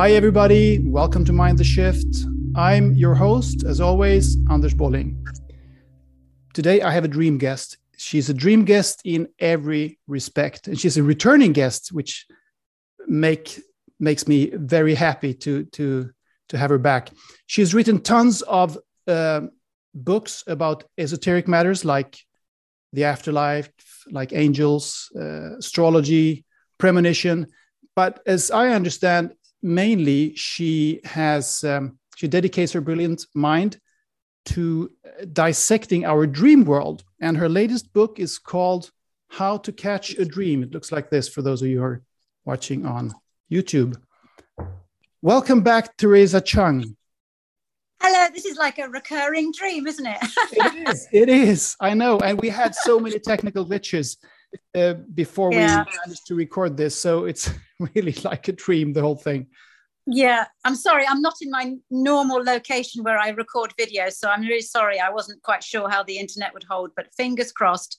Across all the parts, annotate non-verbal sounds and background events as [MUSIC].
Hi, everybody. Welcome to Mind the Shift. I'm your host, as always, Anders Bolling. Today, I have a dream guest. She's a dream guest in every respect, and she's a returning guest, which make makes me very happy to to to have her back. She's written tons of uh, books about esoteric matters like the afterlife, like angels, uh, astrology, premonition. But as I understand, mainly she has um, she dedicates her brilliant mind to dissecting our dream world. And her latest book is called How to Catch a Dream. It looks like this for those of you who are watching on YouTube. Welcome back, Theresa Cheung. Hello, this is like a recurring dream, isn't it? [LAUGHS] it is. It is. I know. And we had so many technical glitches uh, before yeah. we managed to record this. So it's [LAUGHS] really like a dream, the whole thing. Yeah, I'm sorry. I'm not in my normal location where I record videos. So I'm really sorry. I wasn't quite sure how the internet would hold, but fingers crossed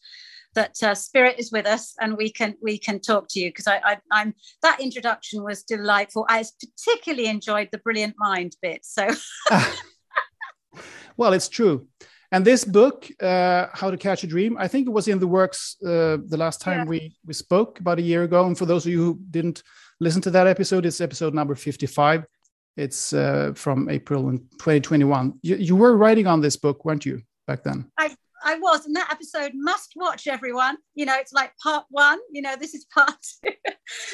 that uh, spirit is with us and we can we can talk to you because I, I am that introduction was delightful. I particularly enjoyed the brilliant mind bit. So [LAUGHS] well, it's true. And this book, uh, How to Catch a Dream, I think it was in the works uh, the last time yeah. we we spoke about a year ago. And for those of you who didn't listen to that episode, it's episode number fifty-five. It's uh, from April in 2021. You, you were writing on this book, weren't you, back then? I I was, and that episode must watch everyone. You know, it's like part one. You know, this is part [LAUGHS] two.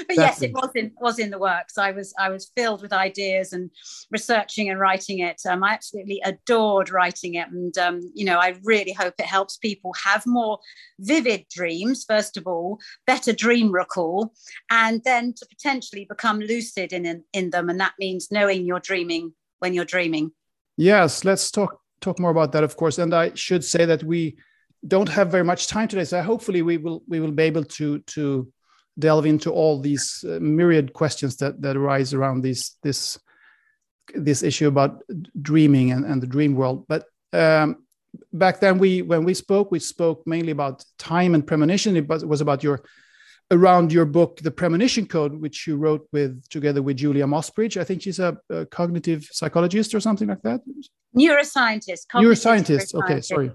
but yes, it was in was in the works. I was I was filled with ideas and researching and writing it. Um, I absolutely adored writing it, and um, you know, I really hope it helps people have more vivid dreams. First of all, better dream recall, and then to potentially become lucid in in, in them, and that means knowing you're dreaming when you're dreaming. Yes, let's talk talk more about that, of course. And I should say that we don't have very much time today, so hopefully we will we will be able to to delve into all these uh, myriad questions that that arise around this this this issue about dreaming and, and the dream world. But um, back then, we when we spoke, we spoke mainly about time and premonition. It was about your around your book, The Premonition Code, which you wrote with together with Julia Mossbridge. I think she's a, a cognitive psychologist or something like that. Neuroscientist neuroscientist. Okay sorry.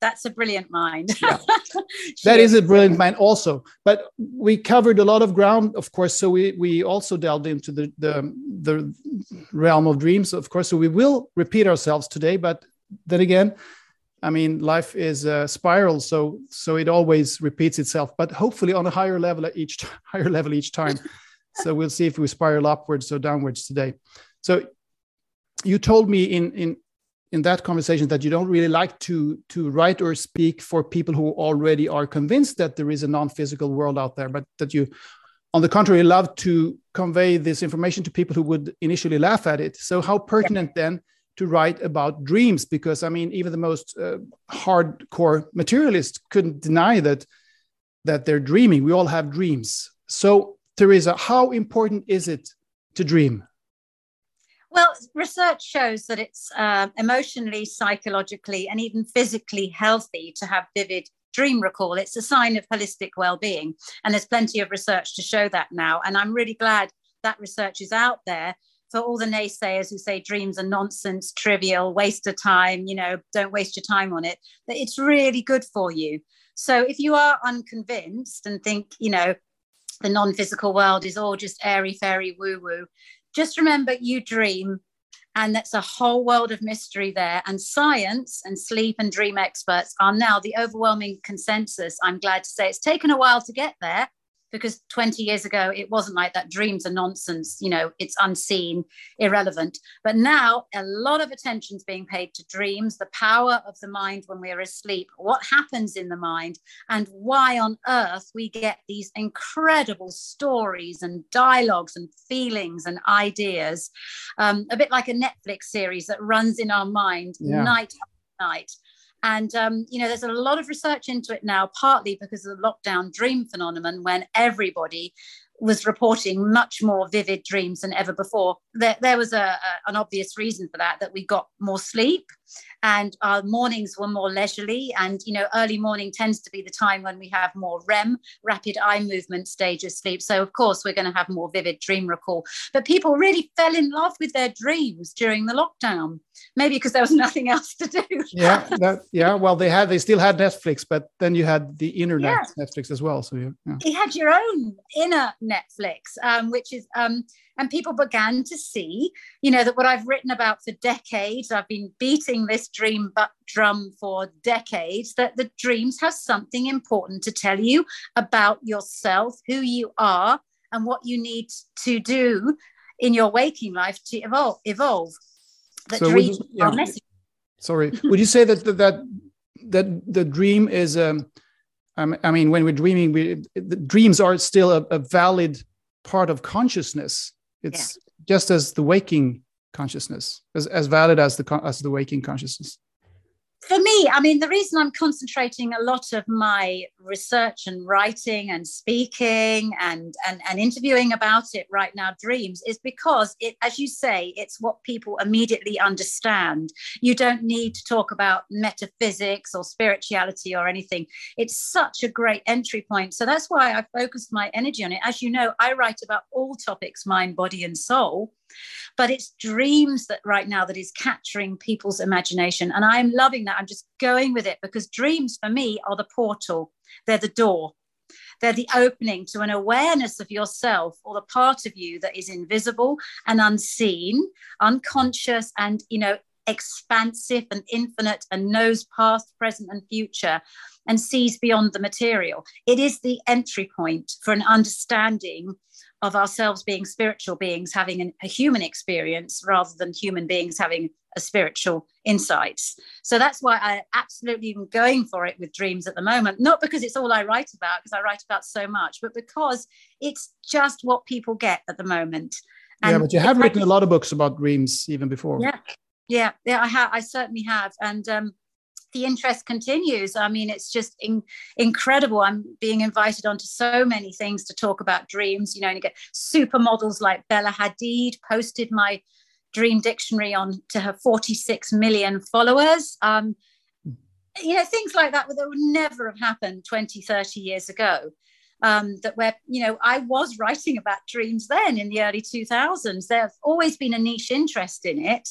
That's a brilliant mind. Yeah. [LAUGHS] that is, is a brilliant mind also. But we covered a lot of ground of course so we we also delved into the the, the realm of dreams of course. So we will repeat ourselves today but then again i mean life is a spiral so so it always repeats itself but hopefully on a higher level at each [LAUGHS] higher level each time. [LAUGHS] So we'll see if we spiral upwards or downwards today. So you told me in in in that conversation that you don't really like to to write or speak for people who already are convinced that there is a non-physical world out there but that you on the contrary love to convey this information to people who would initially laugh at it. So how pertinent then to write about dreams because i mean even the most uh, hardcore materialists couldn't deny that that they're dreaming we all have dreams so theresa how important is it to dream well, research shows that it's uh, emotionally, psychologically, and even physically healthy to have vivid dream recall. It's a sign of holistic well being. And there's plenty of research to show that now. And I'm really glad that research is out there for all the naysayers who say dreams are nonsense, trivial, waste of time, you know, don't waste your time on it, that it's really good for you. So if you are unconvinced and think, you know, the non physical world is all just airy fairy woo woo, just remember you dream and that's a whole world of mystery there. And science and sleep and dream experts are now the overwhelming consensus. I'm glad to say it's taken a while to get there because 20 years ago it wasn't like that. Dreams are nonsense you know it's unseen irrelevant. But now a lot of attention's being paid to dreams the power of the mind when we're asleep what happens in the mind and why on earth we get these incredible stories and dialogues and feelings and ideas. Um, a bit like a netflix series that runs in our mind yeah. night after night and, um, you know, there's a lot of research into it now, partly because of the lockdown dream phenomenon, when everybody was reporting much more vivid dreams than ever before. There, there was a, a, an obvious reason for that, that we got more sleep. And our mornings were more leisurely and you know early morning tends to be the time when we have more rem rapid eye movement stage of sleep so of course we're going to have more vivid dream recall but people really fell in love with their dreams during the lockdown maybe because there was [LAUGHS] nothing else to do yeah that, yeah well they had they still had netflix but then you had the internet yeah. netflix as well so you, yeah. you had your own inner netflix um, which is um, and people began to see you know that what i've written about for decades i've been beating this dream but drum for decades that the dreams have something important to tell you about yourself who you are and what you need to do in your waking life to evolve evolve that so dreams you, yeah. are sorry would you say that that that the dream is um I mean, when we're dreaming, we, the dreams are still a, a valid part of consciousness it's yeah. just as the waking consciousness as, as valid as the as the waking consciousness for me, I mean, the reason I'm concentrating a lot of my research and writing and speaking and, and, and interviewing about it right now, dreams, is because it, as you say, it's what people immediately understand. You don't need to talk about metaphysics or spirituality or anything. It's such a great entry point. So that's why I focused my energy on it. As you know, I write about all topics, mind, body, and soul but it's dreams that right now that is capturing people's imagination. And i'm loving that. I'm just going with it because dreams for me are the portal. They're the door. They're the opening to an awareness of yourself or the part of you that is invisible and unseen unconscious and you know expansive and infinite and knows past present and future and sees beyond the material. It is the entry point for an understanding of ourselves being spiritual beings having an, a human experience rather than human beings having a spiritual insights. So that's why I absolutely am going for it with dreams at the moment. Not because it's all I write about, because I write about so much, but because it's just what people get at the moment. And yeah, but you have written a lot of books about dreams even before. Yeah, yeah, yeah. I have. I certainly have, and um, the interest continues. I mean, it's just in, incredible. I'm being invited onto so many things to talk about dreams. You know, and you get supermodels like Bella Hadid posted my dream dictionary on to her 46 million followers. Um, you know, things like that that would never have happened 20, 30 years ago. Um, that where you know I was writing about dreams then in the early 2000s. There's always been a niche interest in it,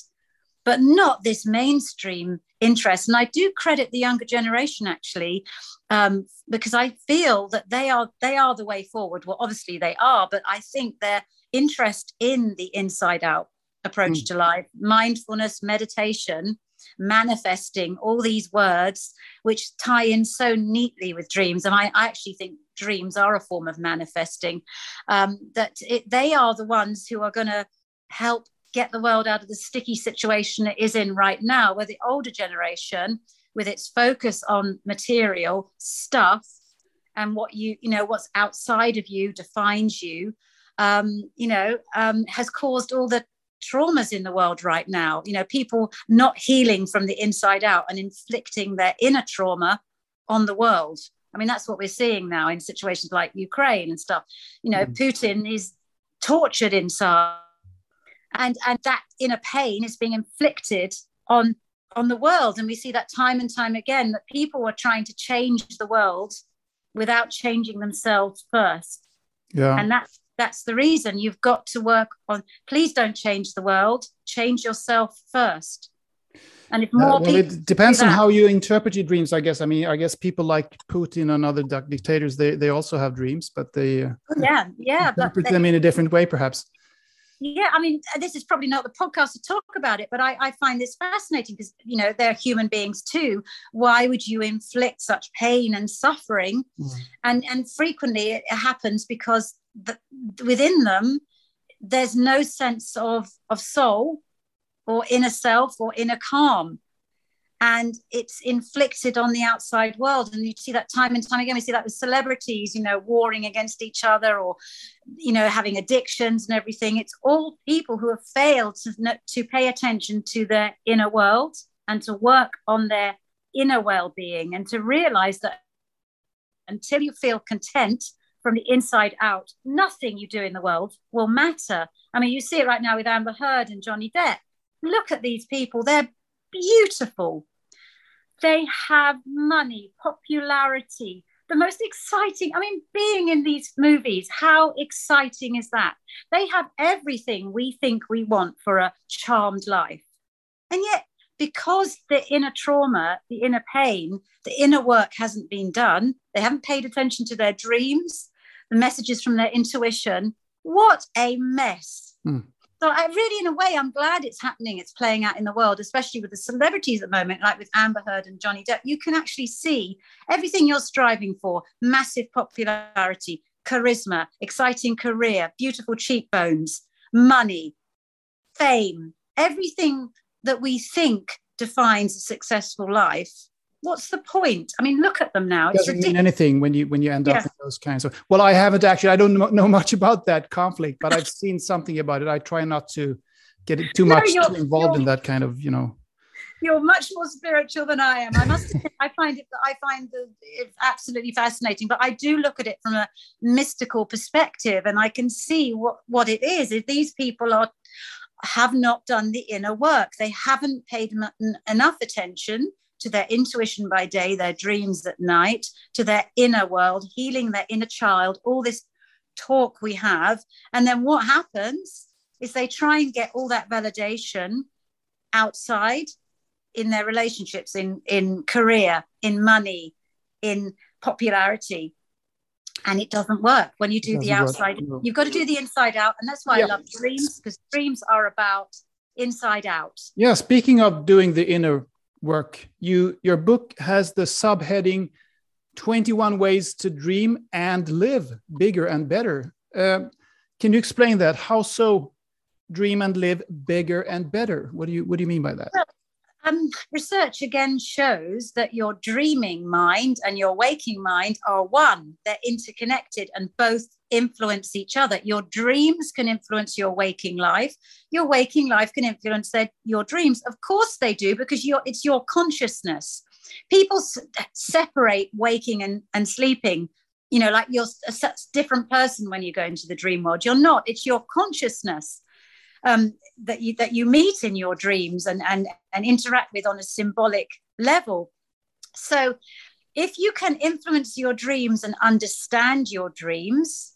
but not this mainstream interest. And I do credit the younger generation actually, um, because I feel that they are they are the way forward. Well, obviously they are, but I think their interest in the inside out approach mm. to life, mindfulness, meditation, manifesting, all these words which tie in so neatly with dreams. And I, I actually think dreams are a form of manifesting, um, that it, they are the ones who are going to help get the world out of the sticky situation it is in right now, where the older generation, with its focus on material stuff and what you, you know, what's outside of you defines you, um, you know, um, has caused all the traumas in the world right now. You know, people not healing from the inside out and inflicting their inner trauma on the world. I mean, that's what we're seeing now in situations like Ukraine and stuff. You know, mm. Putin is tortured inside and and that inner pain is being inflicted on on the world. And we see that time and time again that people are trying to change the world without changing themselves first. Yeah. And that's that's the reason. You've got to work on please don't change the world. Change yourself first. And if more uh, well, it depends on how you interpret your dreams i guess. I mean i guess people like putin and other dictators they they also have dreams but they uh, yeah yeah interpret them in a different way perhaps yeah i mean this is probably not the podcast to talk about it but i, I find this fascinating because you know they're human beings too. Why would you inflict such pain and suffering? Mm. and and frequently it happens because the, within them there's no sense of of soul or inner self or inner calm and it's inflicted on the outside world. And you see that time and time again. We see that with celebrities you know warring against each other or you know having addictions and everything. It's all people who have failed to, to pay attention to their inner world and to work on their inner well-being and to realize that until you feel content from the inside out nothing you do in the world will matter. I mean you see it right now with amber heard and johnny depp. Look at these people. They're beautiful. They have money, popularity, the most exciting. I mean, being in these movies, how exciting is that? They have everything we think we want for a charmed life. And yet, because the inner trauma, the inner pain, the inner work hasn't been done, they haven't paid attention to their dreams, the messages from their intuition. What a mess. Mm. So I really, in a way, I'm glad it's happening. It's playing out in the world, especially with the celebrities at the moment, like with Amber Heard and Johnny Depp. You can actually see everything you're striving for: massive popularity, charisma, exciting career, beautiful cheekbones, money, fame, everything that we think defines a successful life what's the point? I mean, look at them now. It doesn't mean anything when you when you end yeah. up in those kinds of. Well, I haven't actually. I don't know much about that conflict, but I've seen something about it. I try not to get it too no, much too involved in that kind of you know. You're much more spiritual than I am. I must. I find it. I find it absolutely fascinating. But I do look at it from a mystical perspective, and I can see what what it is. If these people are have not done the inner work, they haven't paid m- enough attention to their intuition by day, their dreams at night, to their inner world, healing their inner child, all this talk we have. And then what happens is they try and get all that validation outside in their relationships, in, in career, in money, in popularity. And it doesn't work when you do the outside. Work. You've got to do the inside out. And that's why yeah. I love dreams, because dreams are about inside out. Yeah. Speaking of doing the inner work. You your book has the subheading 21 ways to dream and live bigger and better. Uh, can you explain that? How so? Dream and live bigger and better. What do you what do you mean by that? Um, research again shows that your dreaming mind and your waking mind are one. They're interconnected and both influence each other. Your dreams can influence your waking life. Your waking life can influence their, your dreams. Of course they do, because it's your consciousness. People s- separate waking and, and sleeping. You know, like you're a different person when you go into the dream world. You're not. It's your consciousness um, that you that you meet in your dreams and and and interact with on a symbolic level. So, if you can influence your dreams and understand your dreams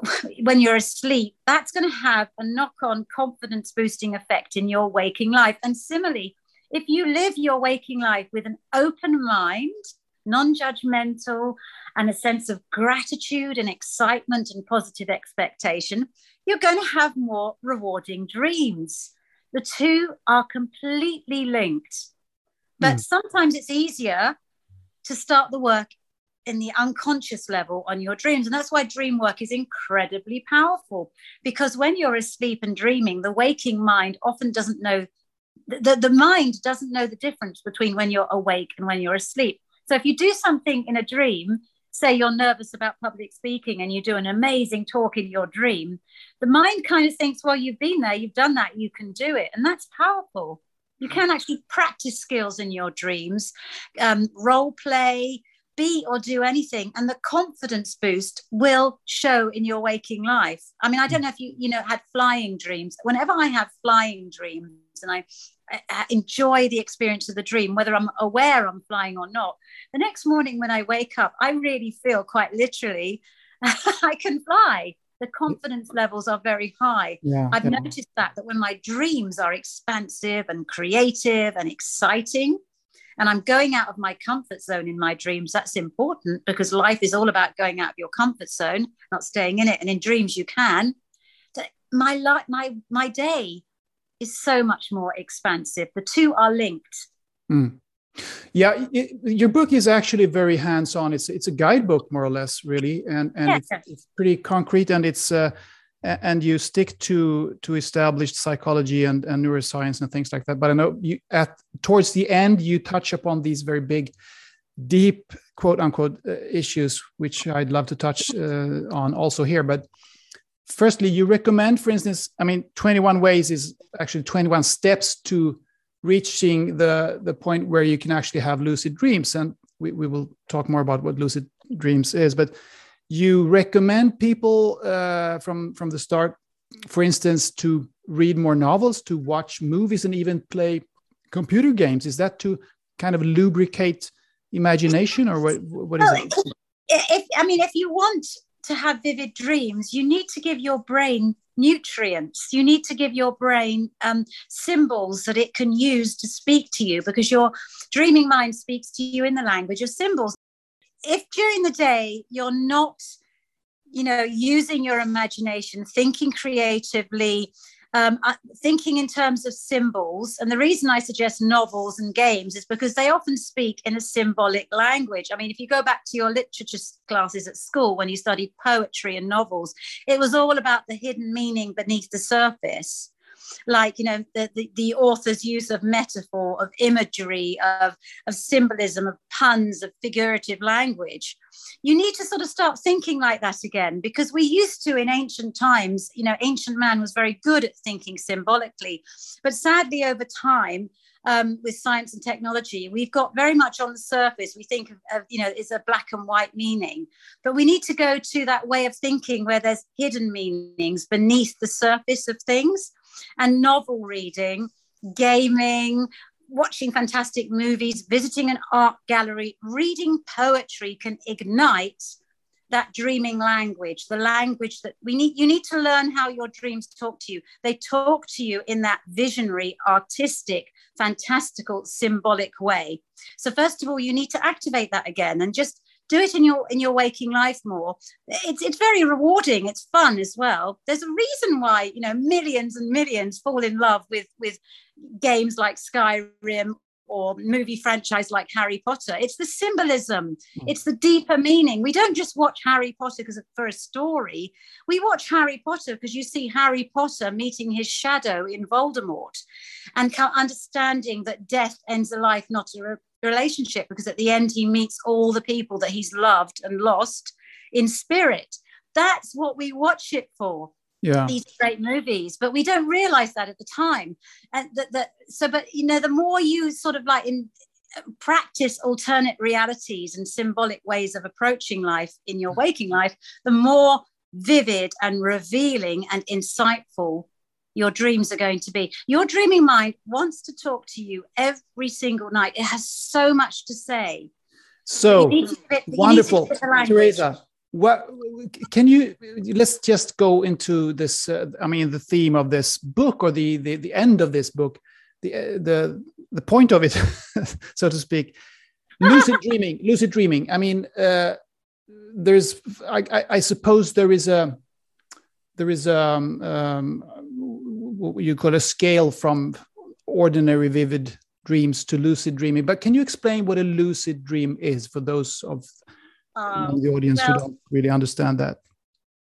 [LAUGHS] when you're asleep, that's going to have a knock-on confidence boosting effect in your waking life. And similarly, if you live your waking life with an open mind, non-judgmental, and a sense of gratitude and excitement and positive expectation, you're going to have more rewarding dreams. The two are completely linked. But mm. sometimes it's easier to start the work in the unconscious level on your dreams. And that's why dream work is incredibly powerful because when you're asleep and dreaming, the waking mind often doesn't know, the, the mind doesn't know the difference between when you're awake and when you're asleep. So if you do something in a dream, say you're nervous about public speaking and you do an amazing talk in your dream, the mind kind of thinks, well, you've been there, you've done that, you can do it. And that's powerful. You can actually practice skills in your dreams, um, role play, be or do anything and the confidence boost will show in your waking life. I mean i don't know if you you know had flying dreams. Whenever i have flying dreams and I, I enjoy the experience of the dream whether i'm aware i'm flying or not the next morning when i wake up i really feel quite literally [LAUGHS] i can fly. The confidence levels are very high. Yeah, i've yeah. noticed that that when my dreams are expansive and creative and exciting and I'm going out of my comfort zone in my dreams. That's important because life is all about going out of your comfort zone, not staying in it. And in dreams, you can. My life, my my day is so much more expansive. The two are linked. Mm. Yeah, it, your book is actually very hands-on. It's it's a guidebook, more or less, really, and and yes. it's, it's, pretty concrete, and it's uh, and you stick to to established psychology and, and neuroscience and things like that. But i know you at towards the end you touch upon these very big deep quote unquote uh, issues which i'd love to touch uh, on also here. But firstly you recommend for instance i mean 21 ways is actually 21 steps to reaching the the point where you can actually have lucid dreams. And we, we will talk more about what lucid dreams is. But you recommend people uh, from from the start, for instance, to read more novels, to watch movies, and even play computer games? Is that to kind of lubricate imagination, or what? What is it? If I mean, if you want to have vivid dreams, you need to give your brain nutrients. You need to give your brain um, symbols that it can use to speak to you because your dreaming mind speaks to you in the language of symbols. If during the day you're not, you know, using your imagination, thinking creatively, um, thinking in terms of symbols. And the reason I suggest novels and games is because they often speak in a symbolic language. I mean, if you go back to your literature classes at school when you studied poetry and novels, it was all about the hidden meaning beneath the surface like you know the, the, the, author's use of metaphor of imagery of, of symbolism of puns of figurative language. You need to sort of start thinking like that again because we used to in ancient times you know ancient man was very good at thinking symbolically. But sadly over time um, with science and technology, we've got very much on the surface. We think of, of, you know, it's a black and white meaning, but we need to go to that way of thinking where there's hidden meanings beneath the surface of things and novel reading, gaming, watching fantastic movies, visiting an art gallery, reading poetry can ignite that dreaming language, the language that we need. You need to learn how your dreams talk to you. They talk to you in that visionary, artistic, fantastical, symbolic way. So, first of all, you need to activate that again and just do it in your in your waking life more it's it's very rewarding it's fun as well there's a reason why you know millions and millions fall in love with with games like skyrim or movie franchise like Harry Potter. It's the symbolism, mm. it's the deeper meaning. We don't just watch Harry Potter because for a story. We watch Harry Potter because you see Harry Potter meeting his shadow in Voldemort and understanding that death ends a life, not a relationship because at the end he meets all the people that he's loved and lost in spirit. That's what we watch it for yeah. these great movies. But we don't realize that at the time. And that that so but you know the more you sort of like in practice alternate realities and symbolic ways of approaching life in your waking life the more vivid and revealing and insightful your dreams are going to be. Your dreaming mind wants to talk to you every single night. It has so much to say. So wonderful, Theresa. What can you? Let's just go into this. Uh, I mean, the theme of this book, or the the, the end of this book, the uh, the the point of it, [LAUGHS] so to speak. Lucid [LAUGHS] dreaming. Lucid dreaming. I mean, uh, there's. I, I, I suppose there is a there is um, um, what you call a scale from ordinary vivid dreams to lucid dreaming. But can you explain what a lucid dream is for those of um, the audience well, who don't really understand that?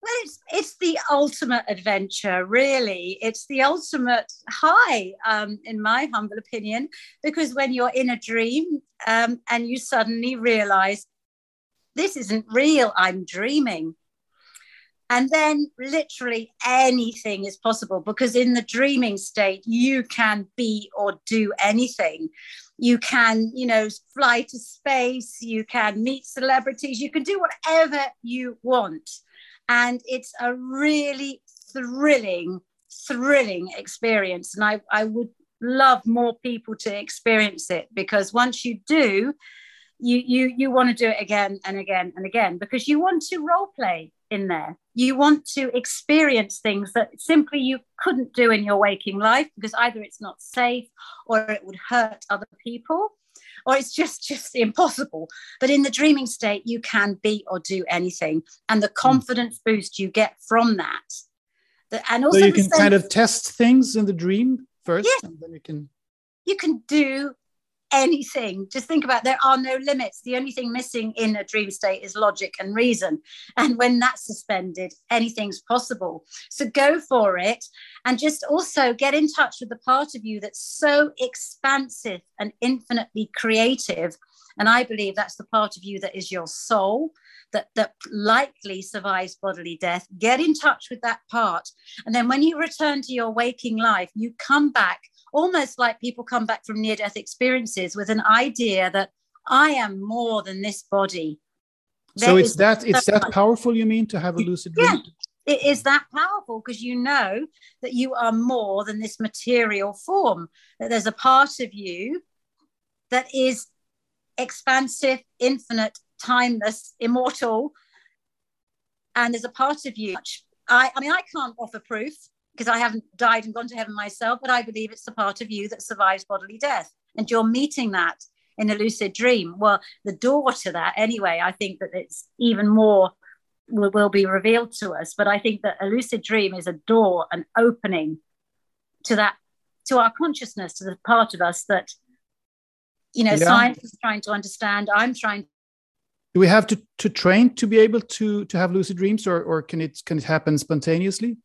Well, it's it's the ultimate adventure, really. It's the ultimate high, um, in my humble opinion, because when you're in a dream um, and you suddenly realize this isn't real, I'm dreaming and then literally anything is possible because in the dreaming state, you can be or do anything. You can, you know, fly to space, you can meet celebrities, you can do whatever you want. And it's a really thrilling, thrilling experience. And I, I would love more people to experience it because once you do, you you you want to do it again and again and again because you want to role play in there. You want to experience things that simply you couldn't do in your waking life because either it's not safe or it would hurt other people or it's just just impossible. But in the dreaming state you can be or do anything. And the hmm. confidence boost you get from that. The, and also so you can sense, kind of test things in the dream first yes, and then you can you can do anything. Just think about there are no limits. The only thing missing in a dream state is logic and reason. And when that's suspended, anything's possible. So go for it. And just also get in touch with the part of you that's so expansive and infinitely creative. And I believe that's the part of you that is your soul. That, that likely survives bodily death, get in touch with that part. And then when you return to your waking life, you come back almost like people come back from near death experiences with an idea that I am more than this body. There so it's that it's that powerful you mean to have a lucid dream? Yeah. it is that powerful because you know that you are more than this material form, that there's a part of you that is expansive, infinite, timeless, immortal. And there's a part of you. I, I mean, I can't offer proof because I haven't died and gone to heaven myself, but I believe it's the part of you that survives bodily death. And you're meeting that in a lucid dream. Well, the door to that, anyway, I think that it's even more will, will be revealed to us. But I think that a lucid dream is a door, an opening to that, to our consciousness, to the part of us that, you know, yeah. science is trying to understand. I'm trying. Do we have to, to train to be able to to have lucid dreams, or or can it can it happen spontaneously?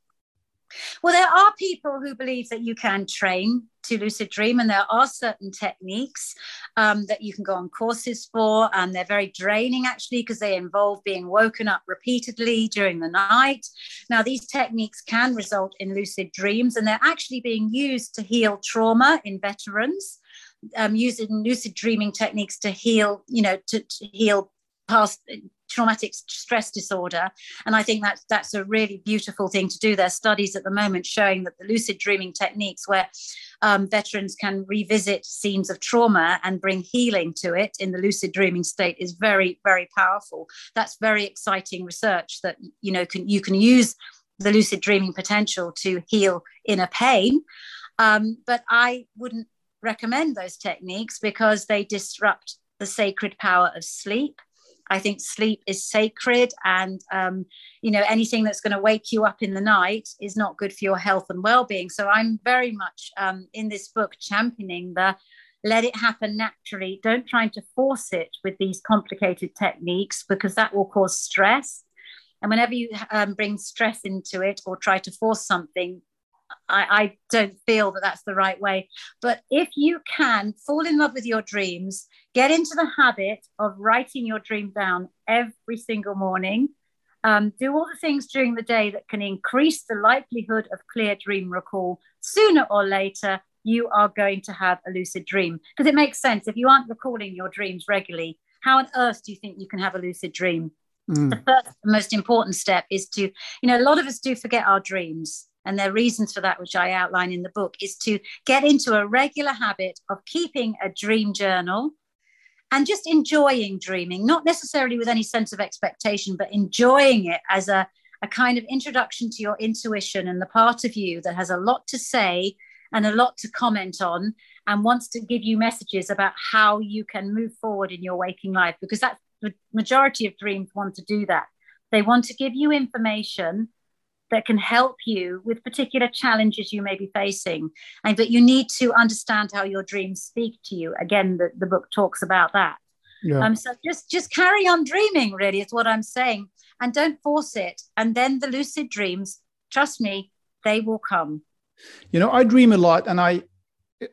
Well, there are people who believe that you can train to lucid dream, and there are certain techniques um, that you can go on courses for, and they're very draining actually because they involve being woken up repeatedly during the night. Now, these techniques can result in lucid dreams, and they're actually being used to heal trauma in veterans. Um, using lucid dreaming techniques to heal, you know, to, to heal post traumatic stress disorder. And i think that's that's a really beautiful thing to do. There's studies at the moment showing that the lucid dreaming techniques where um, veterans can revisit scenes of trauma and bring healing to it in the lucid dreaming state is very very powerful. That's very exciting research that you know can you can use the lucid dreaming potential to heal inner pain. Um, but i wouldn't recommend those techniques because they disrupt the sacred power of sleep I think sleep is sacred, and um, you know anything that's going to wake you up in the night is not good for your health and well-being. So I'm very much um, in this book championing the let it happen naturally. Don't try to force it with these complicated techniques because that will cause stress. And whenever you um, bring stress into it or try to force something, I, I, don't feel that that's the right way. But if you can fall in love with your dreams, get into the habit of writing your dream down every single morning. Um, do all the things during the day that can increase the likelihood of clear dream recall. Sooner or later, you are going to have a lucid dream because it makes sense. If you aren't recalling your dreams regularly, how on earth do you think you can have a lucid dream? Mm. The first, most important step is to, you know, a lot of us do forget our dreams and their reasons for that, which I outline in the book, is to get into a regular habit of keeping a dream journal and just enjoying dreaming, not necessarily with any sense of expectation, but enjoying it as a, a kind of introduction to your intuition and the part of you that has a lot to say and a lot to comment on and wants to give you messages about how you can move forward in your waking life because that's the majority of dreams want to do that. They want to give you information that can help you with particular challenges you may be facing. And that you need to understand how your dreams speak to you. Again, the, the book talks about that. Yeah. Um, so just just carry on dreaming, really, is what I'm saying. And don't force it. And then the lucid dreams, trust me, they will come. You know, I dream a lot and I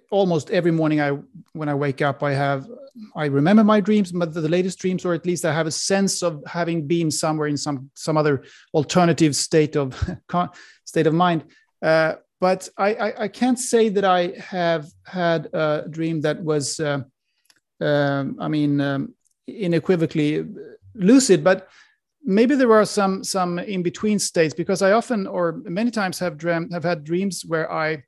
almost every morning i when i wake up i have i remember my dreams but the latest dreams or at least i have a sense of having been somewhere in some some other alternative state of [LAUGHS] state of mind. Uh, but I, I, I can't say that i have had a dream that was uh, um, i mean um, unequivocally lucid but maybe there are some some in between states because i often or many times have dreamt have had dreams where i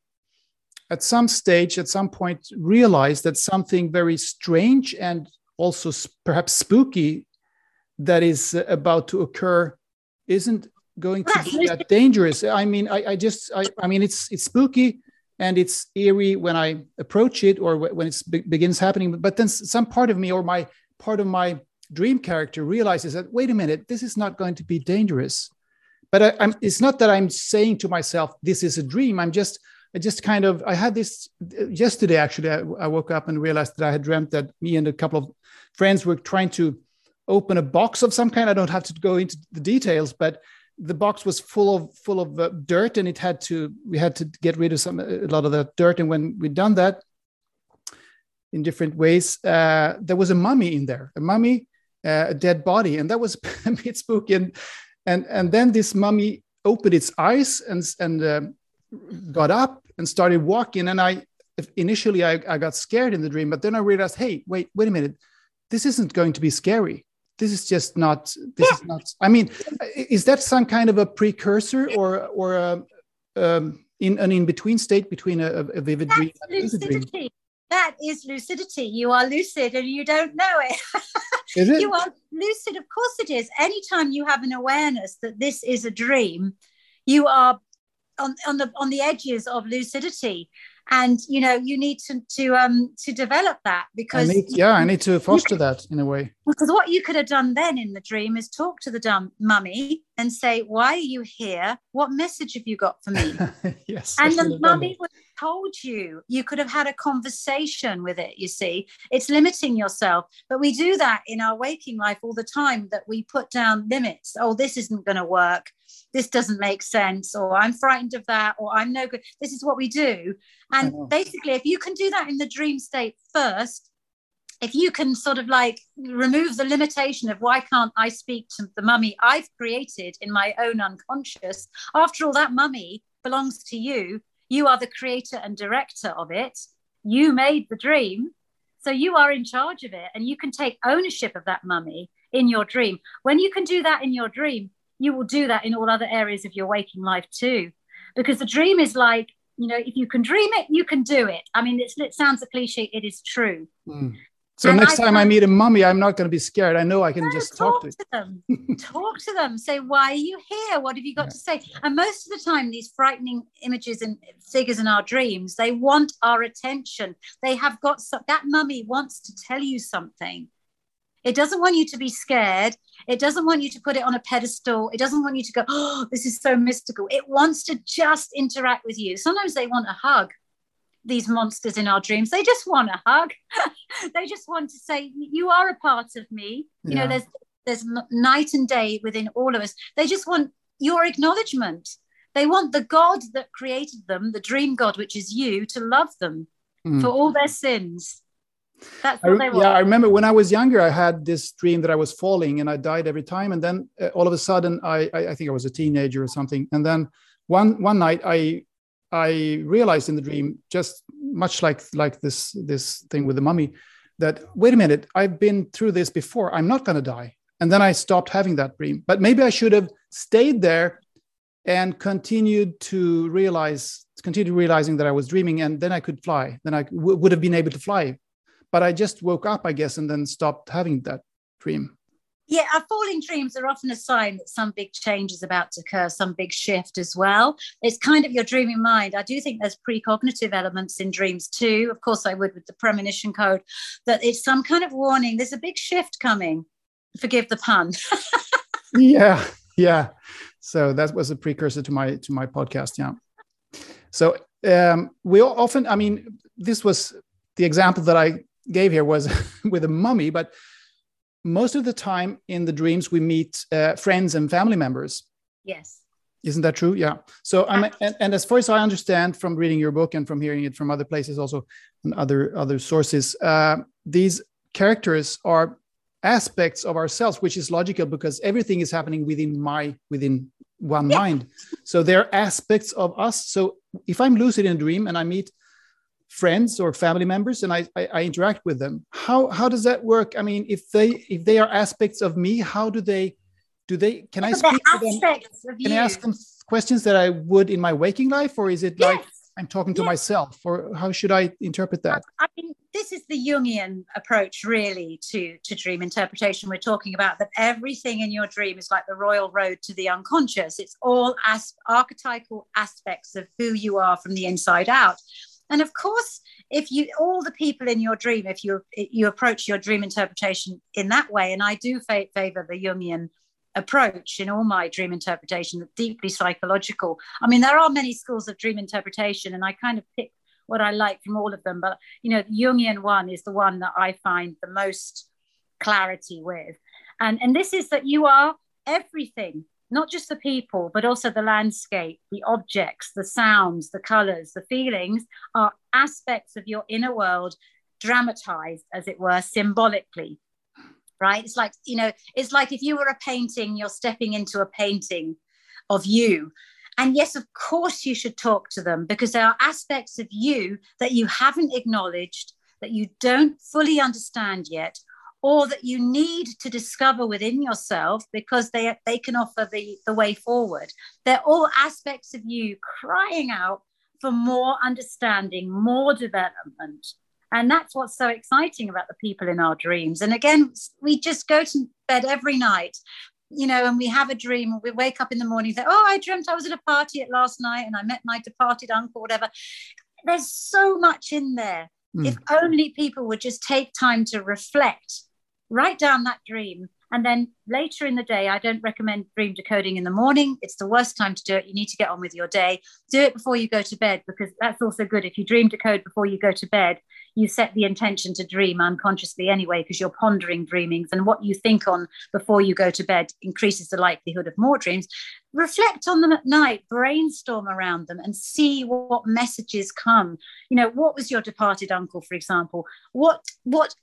at some stage, at some point, realize that something very strange and also perhaps spooky that is uh, about to occur isn't going to be that dangerous. I mean, I, I just, I, I, mean, it's it's spooky and it's eerie when I approach it or when it be begins happening. But then some part of me or my part of my dream character realizes that wait a minute, this is not going to be dangerous. But I, I'm, it's not that I'm saying to myself, this is a dream. I'm just I just kind of I had this yesterday actually. I, I, woke up and realized that I had dreamt that me and a couple of friends were trying to open a box of some kind. I don't have to go into the details, but the box was full of full of uh, dirt, and it had to we had to get rid of some a lot of that dirt. And when we'd done that in different ways, uh, there was a mummy in there, a mummy, uh, a dead body, and that was [LAUGHS] a bit spooky. And and and then this mummy opened its eyes and and uh, got up and started walking. And I initially I, I got scared in the dream, but then I realized, hey, wait, wait a minute, this isn't going to be scary. this is just not this is not i mean is that some kind of a precursor or or a, um, in an in-between state between a, a vivid That's dream and lucid dream? that is lucidity. You are lucid and you don't know it, it? [LAUGHS] you are lucid. Of course it is. Anytime you have an awareness that this is a dream you are on, on the on the edges of lucidity. And you know you need to to um to develop that because I need, yeah i need to foster that in a way. Because what you could have done then in the dream is talk to the dumb mummy and say why are you here? What message have you got for me? [LAUGHS] Yes and the mummy would have told you. You could have had a conversation with it you see. It's limiting yourself. But we do that in our waking life all the time that we put down limits. Oh this isn't going to work this doesn't make sense or i'm frightened of that or i'm no good. This is what we do. And basically if you can do that in the dream state first if you can sort of like remove the limitation of why can't i speak to the mummy i've created in my own unconscious after all that mummy belongs to you. You are the creator and director of it. You made the dream. So you are in charge of it and you can take ownership of that mummy in your dream. When you can do that in your dream you will do that in all other areas of your waking life too. Because the dream is like, you know, if you can dream it, you can do it. I mean, it sounds a cliche, it is true. Mm. So and next I time I meet a mummy, I'm not going to be scared. I know I can no, just talk, talk to, to them. [LAUGHS] talk to them. Say, why are you here? What have you got yeah. to say? And most of the time, these frightening images and figures in our dreams, they want our attention. They have got some, that mummy wants to tell you something. It doesn't want you to be scared. It doesn't want you to put it on a pedestal. It doesn't want you to go, oh, this is so mystical. It wants to just interact with you. Sometimes they want a hug, these monsters in our dreams. They just want a hug. [LAUGHS] they just want to say, you are a part of me. You know, there's there's night and day within all of us. They just want your acknowledgement. They want the God that created them, the dream God, which is you, to love them mm. for all their sins. That's what I, they want. Yeah, I remember when I was younger, I had this dream that I was falling and I died every time. And then uh, all of a sudden, I, I, I think I was a teenager or something. And then one one night, I I realized in the dream, just much like like this this thing with the mummy, that wait a minute, I've been through this before. I'm not going to die. And then I stopped having that dream. But maybe I should have stayed there and continued to realize continued realizing that I was dreaming, and then I could fly. Then I w- would have been able to fly but I just woke up, I guess, and then stopped having that dream. Yeah, our falling dreams are often a sign that some big change is about to occur, some big shift as well. It's kind of your dreaming mind. I do think there's precognitive elements in dreams too. Of course, I would with the premonition code, that it's some kind of warning. There's a big shift coming. Forgive the pun. [LAUGHS] yeah, yeah. So that was a precursor to my to my podcast. Yeah. So um, we often, I mean, this was the example that I gave here was [LAUGHS] with a mummy, but most of the time in the dreams we meet uh, friends and family members. Yes. Isn't that true? Yeah. So I'm, and, and, as far as I understand from reading your book and from hearing it from other places, also and other other sources, uh, these characters are aspects of ourselves, which is logical because everything is happening within my within one yeah. mind. So they're aspects of us. So if I'm lucid in a dream and I meet friends or family members and I, I, I interact with them. How how does that work? I mean if they if they are aspects of me how do they do they can i speak to them? can i ask them questions that i would in my waking life or is it yes. like i'm talking to yes. myself or how should i interpret that? I mean this is the jungian approach really to to dream interpretation. We're talking about that everything in your dream is like the royal road to the unconscious. It's all as archetypal aspects of who you are from the inside out and of course, if you all the people in your dream, if you you approach your dream interpretation in that way, and I do fa- favor the Jungian approach in all my dream interpretation, the deeply psychological. I mean, there are many schools of dream interpretation, and I kind of pick what I like from all of them. But you know, the Jungian one is the one that I find the most clarity with, and and this is that you are everything not just the people, but also the landscape, the objects, the sounds, the colors, the feelings are aspects of your inner world dramatized, as it were, symbolically. Right? It's like, you know, it's like if you were a painting, you're stepping into a painting of you. And yes, of course, you should talk to them because there are aspects of you that you haven't acknowledged, that you don't fully understand yet, or that you need to discover within yourself because they, they can offer the, the way forward. They're all aspects of you crying out for more understanding, more development. And that's what's so exciting about the people in our dreams. And again, we just go to bed every night, you know, and we have a dream, we wake up in the morning, and say, Oh, I dreamt I was at a party at last night and I met my departed uncle, whatever. There's so much in there. Mm. If only people would just take time to reflect, write down that dream, and then later in the day, I don't recommend dream decoding in the morning. It's the worst time to do it. You need to get on with your day. Do it before you go to bed because that's also good. If you dream decode before you go to bed, you set the intention to dream unconsciously anyway because you're pondering dreamings and what you think on before you go to bed increases the likelihood of more dreams. Reflect on them at night, brainstorm around them and see what messages come. You know, what was your departed uncle, for example? What what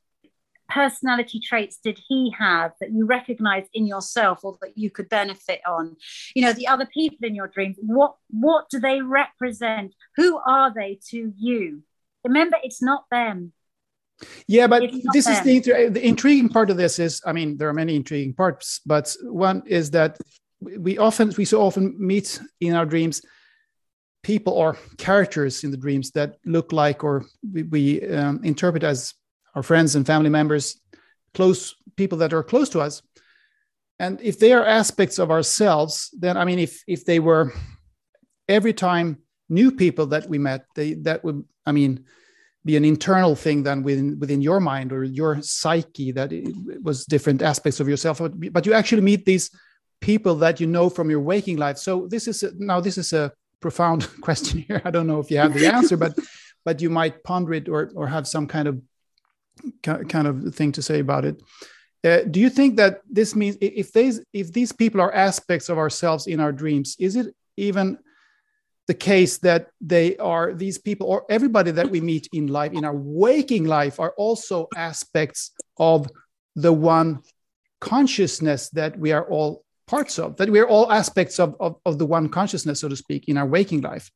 personality traits did he have that you recognize in yourself or that you could benefit on? You know the other people in your dreams what what do they represent? Who are they to you? Remember it's not them. Yeah but this them. is the, the intriguing part of this is i mean there are many intriguing parts but one is that we often we so often meet in our dreams people or characters in the dreams that look like or we, we um, interpret as our friends and family members, close people that are close to us. And if they are aspects of ourselves, then I mean, if if they were every time new people that we met, they that would I mean be an internal thing then within within your mind or your psyche that it was different aspects of yourself. But you actually meet these people that you know from your waking life. So this is a, now this is a profound [LAUGHS] question here. I don't know if you have the [LAUGHS] answer, but but you might ponder it or or have some kind of kind of thing to say about it. Uh, do you think that this means if these if these people are aspects of ourselves in our dreams, is it even the case that they are these people or everybody that we meet in life in our waking life are also aspects of the one consciousness that we are all parts of that we are all aspects of, of, of the one consciousness so to speak in our waking life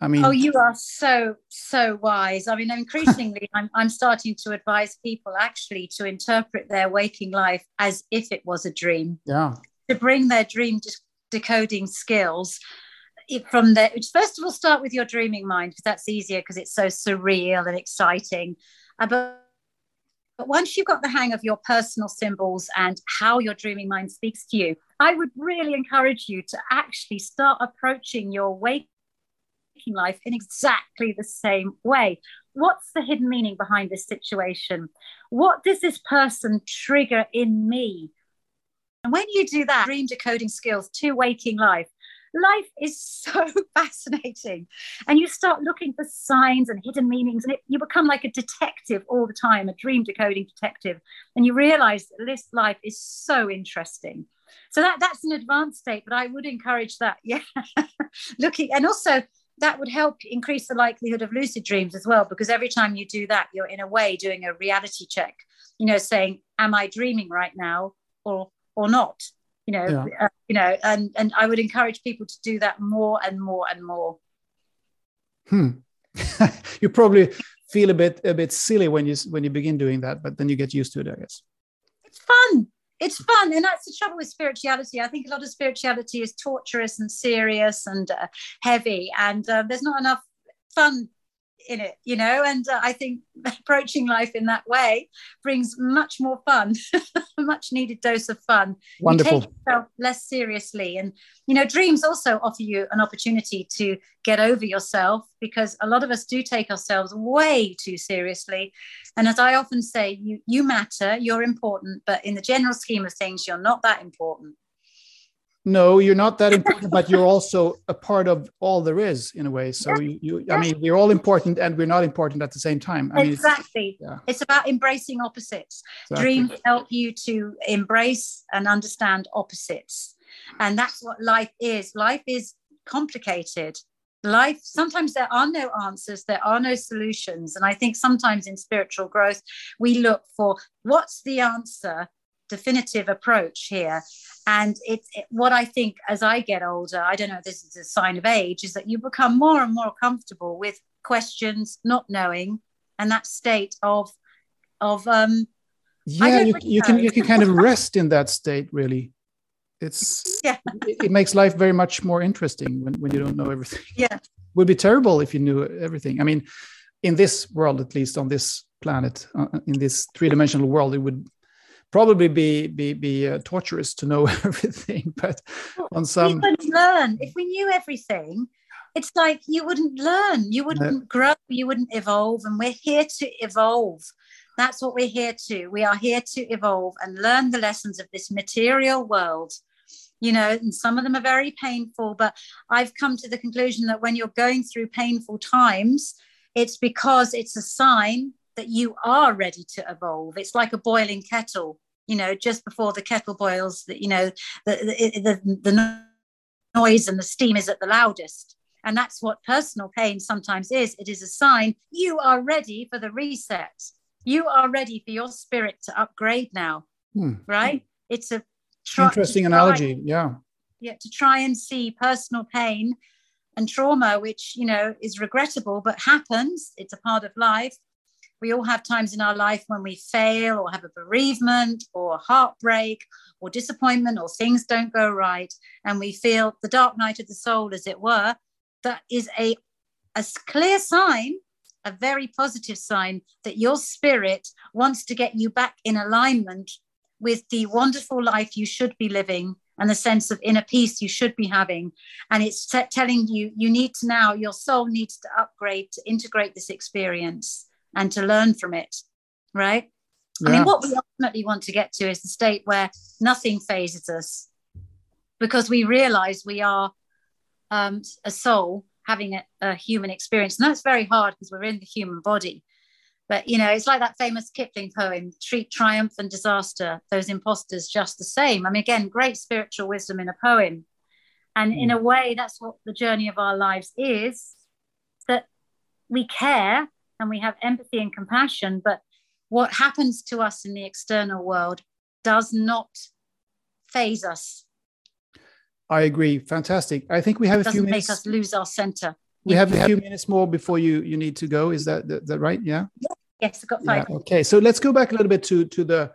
I mean, oh, you are so so wise. I mean, increasingly, I'm I'm starting to advise people actually to interpret their waking life as if it was a dream. Yeah. To bring their dream de- decoding skills from there. First of all, start with your dreaming mind because that's easier because it's so surreal and exciting. Uh, but but once you've got the hang of your personal symbols and how your dreaming mind speaks to you, I would really encourage you to actually start approaching your waking life in exactly the same way. What's the hidden meaning behind this situation? What does this person trigger in me? And when you do that, dream decoding skills to waking life, life is [LAUGHS] so fascinating. And you start looking for signs and hidden meanings, and it, you become like a detective all the time, a dream decoding detective. And you realize that this life is so interesting. So that, that's an advanced state, but I would encourage that. [LAUGHS] Yeah. looking and also that would help increase the likelihood of lucid dreams as well because every time you do that you're in a way doing a reality check you know saying am i dreaming right now or or not? You know yeah. uh, you know and and i would encourage people to do that more and more and more. Hmm. [LAUGHS] You probably feel a bit a bit silly when you when you begin doing that but then you get used to it i guess. It's fun it's fun and that's the trouble with spirituality. I think a lot of spirituality is torturous and serious and uh, heavy and uh, there's not enough fun in it, you know. And uh, I think [LAUGHS] approaching life in that way brings much more fun, a [LAUGHS] much needed dose of fun. Wonderful. You take yourself less seriously, and you know, dreams also offer you an opportunity to get over yourself because a lot of us do take ourselves way too seriously. And as I often say, you you matter, you're important, but in the general scheme of things, you're not that important no you're not that [LAUGHS] important but you're also a part of all there is in a way. So you, you i mean we're all important and we're not important at the same time. I mean, exactly. it's, yeah. it's about embracing opposites. Exactly. dreams help you to embrace and understand opposites. And that's what life is. Life is complicated. Life sometimes there are no answers there are no solutions. And i think sometimes in spiritual growth we look for what's the answer definitive approach here. And it's it, what I think as I get older, I don't know if this is a sign of age, is that you become more and more comfortable with questions, not knowing, and that state of of um yeah you, you can you can kind of rest in that state really. It's [LAUGHS] yeah. it, it, makes life very much more interesting when, when you don't know everything. [LAUGHS] Yeah. It would be terrible if you knew everything. I mean in this world at least on this planet uh, in this three-dimensional world it would probably be be be uh, torturous to know [LAUGHS] everything but on some we wouldn't learn. If we knew everything it's like you wouldn't learn. You wouldn't no. grow. You wouldn't evolve and we're here to evolve. That's what we're here to. We are here to evolve and learn the lessons of this material world. You know and some of them are very painful but i've come to the conclusion that when you're going through painful times it's because it's a sign that you are ready to evolve. It's like a boiling kettle, you know, just before the kettle boils, that you know, the, the, the, noise and the steam is at the loudest. And that's what personal pain sometimes is. It is a sign you are ready for the reset. You are ready for your spirit to upgrade now, hmm. right? It's a try, interesting analogy. Yeah. Yeah, to try and see personal pain and trauma, which you know is regrettable but happens. It's a part of life we all have times in our life when we fail or have a bereavement or heartbreak or disappointment or things don't go right. And we feel the dark night of the soul, as it were. That is a, a clear sign, a very positive sign that your spirit wants to get you back in alignment with the wonderful life you should be living and the sense of inner peace you should be having. And it's t- telling you, you need to now, your soul needs to upgrade to integrate this experience and to learn from it, right? Yeah. I mean, what we ultimately want to get to is the state where nothing fazes us because we realize we are um, a soul having a, a human experience. And that's very hard because we're in the human body. But, you know, it's like that famous Kipling poem, treat triumph and disaster, those imposters just the same. I mean, again, great spiritual wisdom in a poem. And in a mm. way, that's what the journey of our lives is that we care and we have empathy and compassion, but what happens to us in the external world does not faze us. I agree. Fantastic. I think we have a few minutes. make us lose our center. We have a few minutes more before you you need to go. Is that that, that right? Yeah. Yes, I've got five. Yeah. Okay, so let's go back a little bit to to the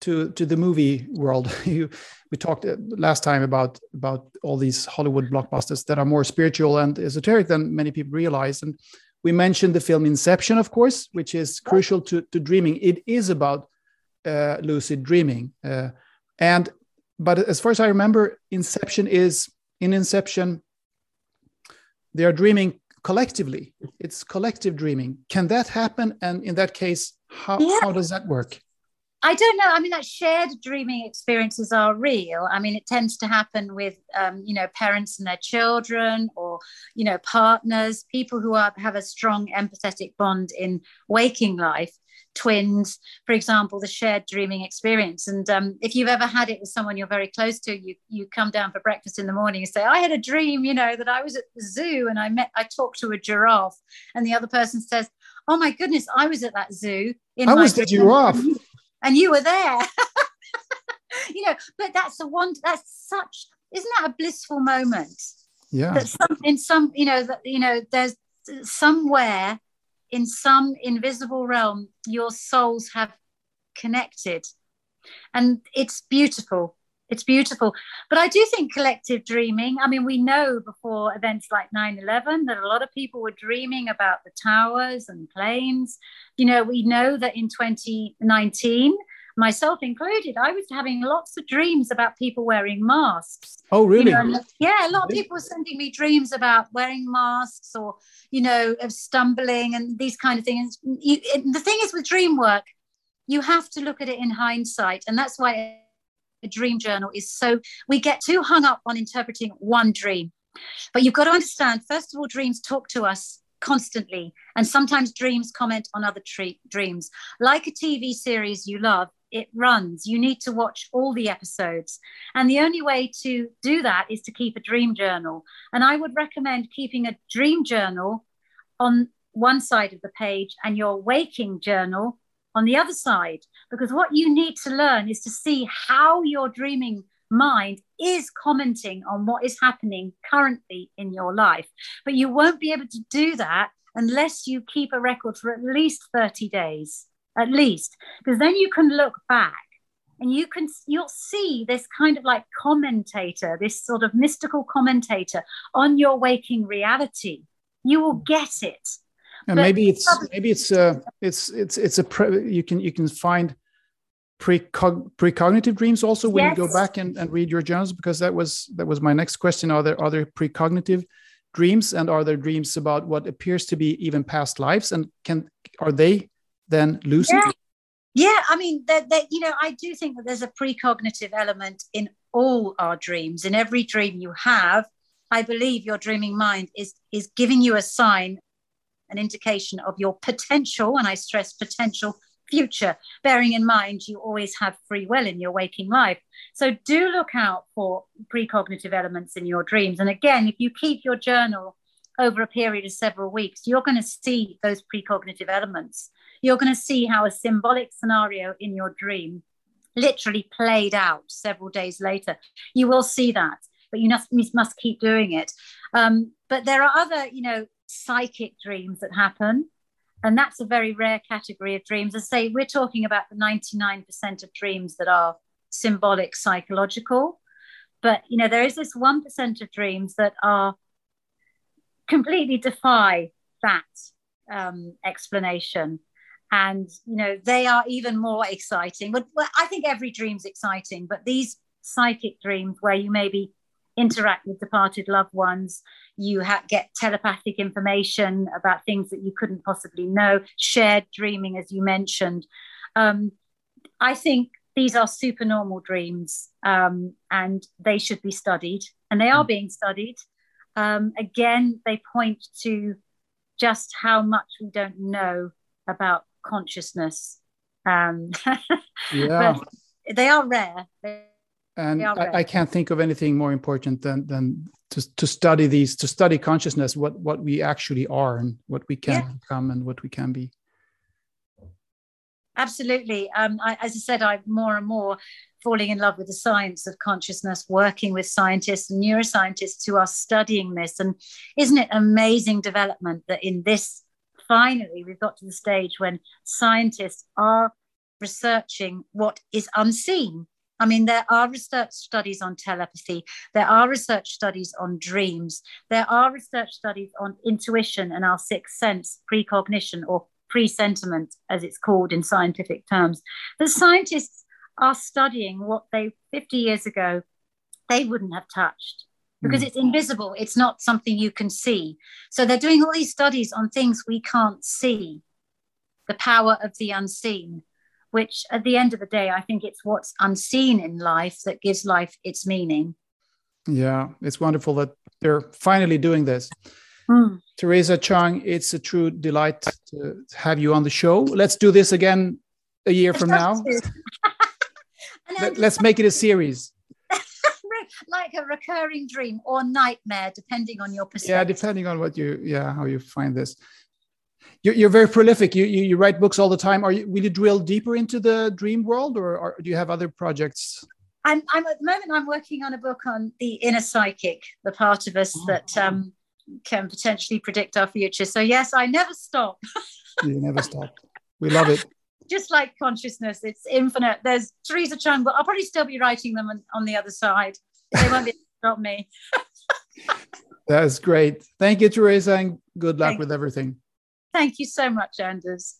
to to the movie world. [LAUGHS] you we talked uh, last time about about all these Hollywood blockbusters that are more spiritual and esoteric than many people realize, and we mentioned the film Inception, of course, which is crucial to, to dreaming. It is about uh, lucid dreaming. Uh, and but as far as I remember, Inception is in Inception, they are dreaming collectively. It's collective dreaming. Can that happen? And in that case, how, yeah. how does that work? I don't know. I mean, that shared dreaming experiences are real. I mean, it tends to happen with, um, you know, parents and their children, or you know, partners, people who are, have a strong empathetic bond in waking life. Twins, for example, the shared dreaming experience. And um, if you've ever had it with someone you're very close to, you you come down for breakfast in the morning and say, "I had a dream, you know, that I was at the zoo and I met, I talked to a giraffe," and the other person says, "Oh my goodness, I was at that zoo." In I was the giraffe and you were there. [LAUGHS] You know but that's the one that's such isn't that a blissful moment? Yeah. That some in some you know that you know there's somewhere in some invisible realm your souls have connected. And it's beautiful it's beautiful. But i do think collective dreaming i mean we know before events like 9-11 that a lot of people were dreaming about the towers and planes. You know we know that in 2019 myself included i was having lots of dreams about people wearing masks. Oh really? you know, yeah a lot of people were sending me dreams about wearing masks or you know of stumbling and these kind of things. You, it, the thing is with dream work you have to look at it in hindsight and that's why a dream journal is so we get too hung up on interpreting one dream. But you've got to understand first of all dreams talk to us constantly and sometimes dreams comment on other tre- dreams. Like a tv series you love it runs. You need to watch all the episodes. And the only way to do that is to keep a dream journal. And i would recommend keeping a dream journal on one side of the page and your waking journal on the other side. Because what you need to learn is to see how your dreaming mind is commenting on what is happening currently in your life. But you won't be able to do that unless you keep a record for at least 30 days. at least, because then you can look back and you can you'll see this kind of like commentator, this sort of mystical commentator on your waking reality. You will get it. And but maybe it's maybe it's uh it's it's it's a pre- you can you can find precog- precognitive dreams also when yes. you go back and, and read your journals? Because that was that was my next question. Are there other precognitive dreams and are there dreams about what appears to be even past lives? And can are they then lucid? Yeah, yeah i mean that that you know i do think that there's a precognitive element in all our dreams. In every dream you have i believe your dreaming mind is is giving you a sign an indication of your potential and i stress potential future, bearing in mind you always have free will in your waking life. So do look out for precognitive elements in your dreams. And again, if you keep your journal over a period of several weeks, you're going to see those precognitive elements. You're going to see how a symbolic scenario in your dream literally played out several days later. You will see that, but you must, you must keep doing it. Um, but there are other, you know, psychic dreams that happen. And that's a very rare category of dreams. I say we're talking about the 99% of dreams that are symbolic psychological. But you know, there is this 1% of dreams that are completely defy that um, explanation. And you know, they are even more exciting. But well, I think every dream's exciting, but these psychic dreams where you maybe interact with departed loved ones. You ha- get telepathic information about things that you couldn't possibly know, shared dreaming, as you mentioned. Um, I think these are supernormal dreams um, and they should be studied, and they are mm. being studied. Um, again, they point to just how much we don't know about consciousness. Um, [LAUGHS] yeah. they are rare. They and I, I, can't think of anything more important than than to, to study these to study consciousness what what we actually are and what we can yeah. become and what we can be. Absolutely. Um, I, as i said i'm more and more falling in love with the science of consciousness working with scientists and neuroscientists who are studying this. And isn't it amazing development that in this finally we've got to the stage when scientists are researching what is unseen I mean, there are research studies on telepathy, there are research studies on dreams, there are research studies on intuition and our sixth sense, precognition or presentiment, as it's called in scientific terms. The scientists are studying what they 50 years ago they wouldn't have touched because mm. it's invisible. It's not something you can see. So they're doing all these studies on things we can't see, the power of the unseen which at the end of the day, I think it's what's unseen in life that gives life its meaning. Yeah, it's wonderful that they're finally doing this. Mm. Theresa Cheung, it's a true delight to have you on the show. Let's do this again a year from now. [LAUGHS] Let, us make it a series. [LAUGHS] like a recurring dream or nightmare, depending on your perspective. Yeah, depending on what you, yeah, how you find this you're, you're very prolific. You, you, you write books all the time. Are you will you drill deeper into the dream world, or, or do you have other projects? I'm, I'm at the moment. I'm working on a book on the inner psychic, the part of us oh. that um, can potentially predict our future. So yes, I never stop. [LAUGHS] you never stop. We love it. Just like consciousness, it's infinite. There's Theresa Cheung, but I'll probably still be writing them on, on the other side. They won't be able stop me. [LAUGHS] That's great. Thank you, Theresa, and good luck Thank with everything. Thank you so much, Anders.